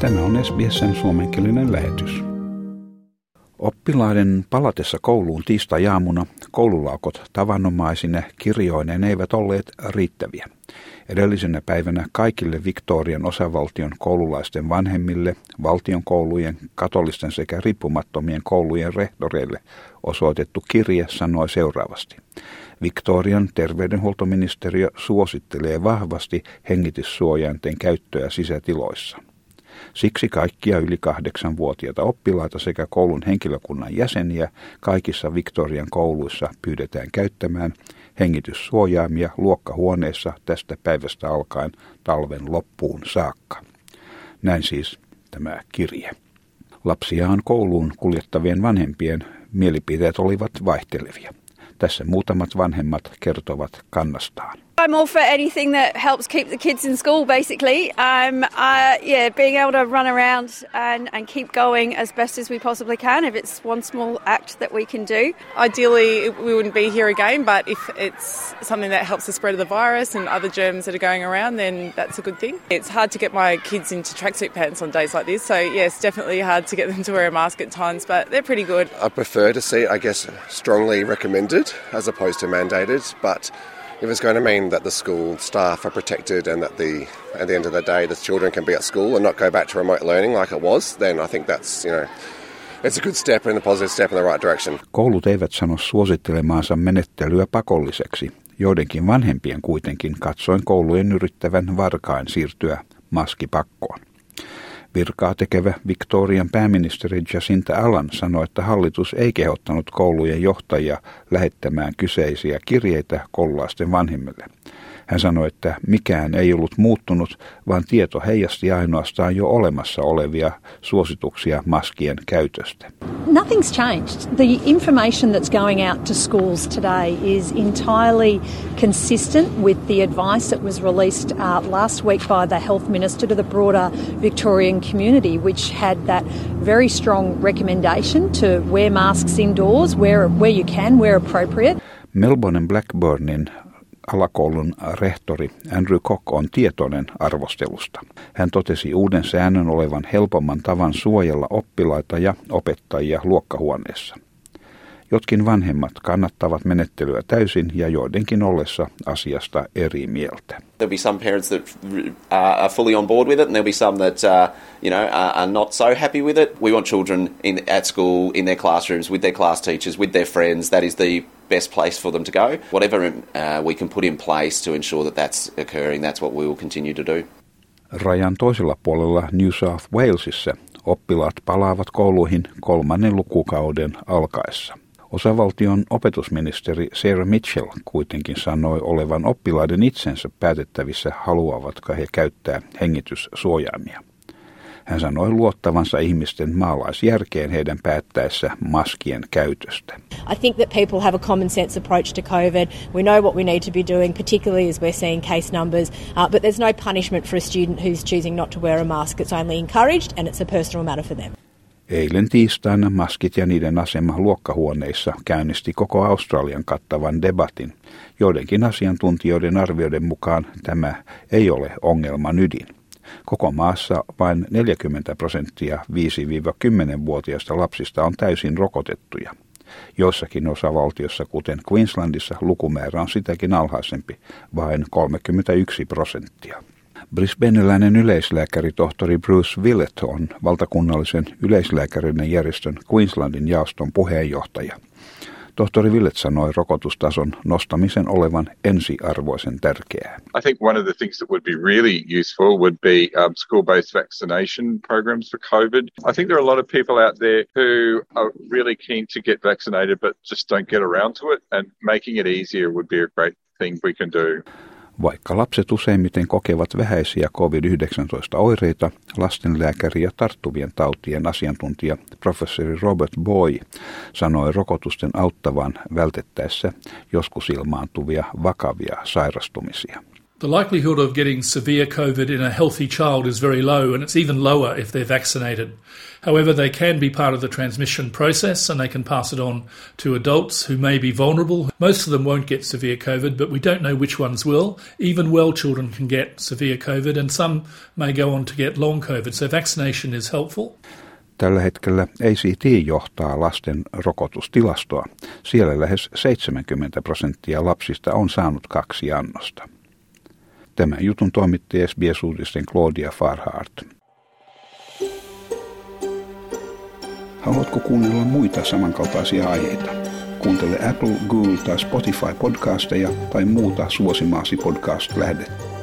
Tämä on SBSn suomenkielinen lähetys. Oppilaiden palatessa kouluun tiistai-aamuna koululaukot tavanomaisine kirjoineen eivät olleet riittäviä. Edellisenä päivänä kaikille Victorian osavaltion koululaisten vanhemmille, valtion koulujen, katolisten sekä riippumattomien koulujen rehtoreille osoitettu kirje sanoi seuraavasti. Victorian terveydenhuoltoministeriö suosittelee vahvasti hengityssuojainten käyttöä sisätiloissa. Siksi kaikkia yli kahdeksanvuotiaita oppilaita sekä koulun henkilökunnan jäseniä kaikissa Victorian kouluissa pyydetään käyttämään hengityssuojaimia luokkahuoneessa tästä päivästä alkaen talven loppuun saakka. Näin siis tämä kirje. Lapsiaan kouluun kuljettavien vanhempien mielipiteet olivat vaihtelevia. Tässä muutamat vanhemmat kertovat kannastaan. I'm all for anything that helps keep the kids in school, basically. Um, uh, yeah, being able to run around and, and keep going as best as we possibly can, if it's one small act that we can do. Ideally, we wouldn't be here again, but if it's something that helps the spread of the virus and other germs that are going around, then that's a good thing. It's hard to get my kids into tracksuit pants on days like this, so yes, definitely hard to get them to wear a mask at times, but they're pretty good. I prefer to see, I guess, strongly recommended as opposed to mandated, but if it's going to mean that the school staff are protected and that the at the end of the day the children can be at school and not go back to remote learning like it was, then I think that's you know it's a good step and a positive step in the right direction. Koulut eivät sano suosittelemaansa menettelyä pakolliseksi. Joidenkin vanhempien kuitenkin katsoin koulujen yrittävän varkain siirtyä maskipakkoon. Virkaa tekevä Victorian pääministeri Jacinta Allan sanoi, että hallitus ei kehottanut koulujen johtajia lähettämään kyseisiä kirjeitä koululaisten vanhemmille. Hän sanoi, että mikään ei ollut muuttunut, vaan tieto heijasti ainoastaan jo olemassa olevia suosituksia maskien käytöstä. Nothing's changed. The information that's going out to schools today is entirely consistent with the advice that was released uh, last week by the health minister to the broader Victorian community, which had that very strong recommendation to wear masks indoors where, where you can, where appropriate. Melbourne Blackburnin alakoulun rehtori Andrew Cock on tietoinen arvostelusta. Hän totesi uuden säännön olevan helpomman tavan suojella oppilaita ja opettajia luokkahuoneessa. Jotkin vanhemmat kannattavat menettelyä täysin ja joidenkin ollessa asiasta eri mieltä. There'll be some parents that uh, are fully on board with it, and there'll be some that uh, you know are not so happy with it. We want children in at school, in their classrooms, with their class teachers, with their friends. That is the best place for them to go. Whatever uh, we can put in place to ensure that that's occurring, that's what we will continue to do. Rajan toisella puolella New South Walesissa oppilaat palaavat kouluihin kolmannen lukukauden alkaessa. Osavaltion opetusministeri Sarah Mitchell kuitenkin sanoi olevan oppilaiden itsensä päätettävissä, haluavatko he käyttää hengityssuojaimia. Hän sanoi luottavansa ihmisten maalaisjärkeen heidän päättäessä maskien käytöstä. I think that people have a common sense approach to COVID. We know what we need to be doing, particularly as we're seeing case numbers. Uh, but there's no punishment for a student who's choosing not to wear a mask. It's only encouraged and it's a personal matter for them. Eilen tiistaina maskit ja niiden asema luokkahuoneissa käynnisti koko Australian kattavan debatin. Joidenkin asiantuntijoiden arvioiden mukaan tämä ei ole ongelman ydin. Koko maassa vain 40 prosenttia 5-10-vuotiaista lapsista on täysin rokotettuja. Joissakin osavaltiossa, kuten Queenslandissa, lukumäärä on sitäkin alhaisempi, vain 31 prosenttia. Brisbaneläinen yleislääkäri tohtori Bruce Willett on valtakunnallisen yleislääkärinen järjestön Queenslandin jaoston puheenjohtaja. Tohtori Villet sanoi rokotustason nostamisen olevan ensiarvoisen tärkeää. I think one of the things that would be really useful would be um, school-based vaccination programs for COVID. I think there are a lot of people out there who are really keen to get vaccinated but just don't get around to it and making it easier would be a great thing we can do. Vaikka lapset useimmiten kokevat vähäisiä COVID-19-oireita, lastenlääkäri ja tarttuvien tautien asiantuntija professori Robert Boy sanoi rokotusten auttavan vältettäessä joskus ilmaantuvia vakavia sairastumisia. The likelihood of getting severe COVID in a healthy child is very low, and it's even lower if they're vaccinated. However, they can be part of the transmission process and they can pass it on to adults who may be vulnerable. Most of them won't get severe COVID, but we don't know which ones will. Even well children can get severe COVID, and some may go on to get long COVID, so vaccination is helpful. Tällä hetkellä ACT johtaa lasten rokotustilastoa. Siellä lähes 70 prosenttia lapsista on saanut kaksi annosta. Tämän jutun toimitti SBS-uutisten Claudia Farhart. Haluatko kuunnella muita samankaltaisia aiheita? Kuuntele Apple, Google tai Spotify podcasteja tai muuta suosimaasi podcast-lähdettä.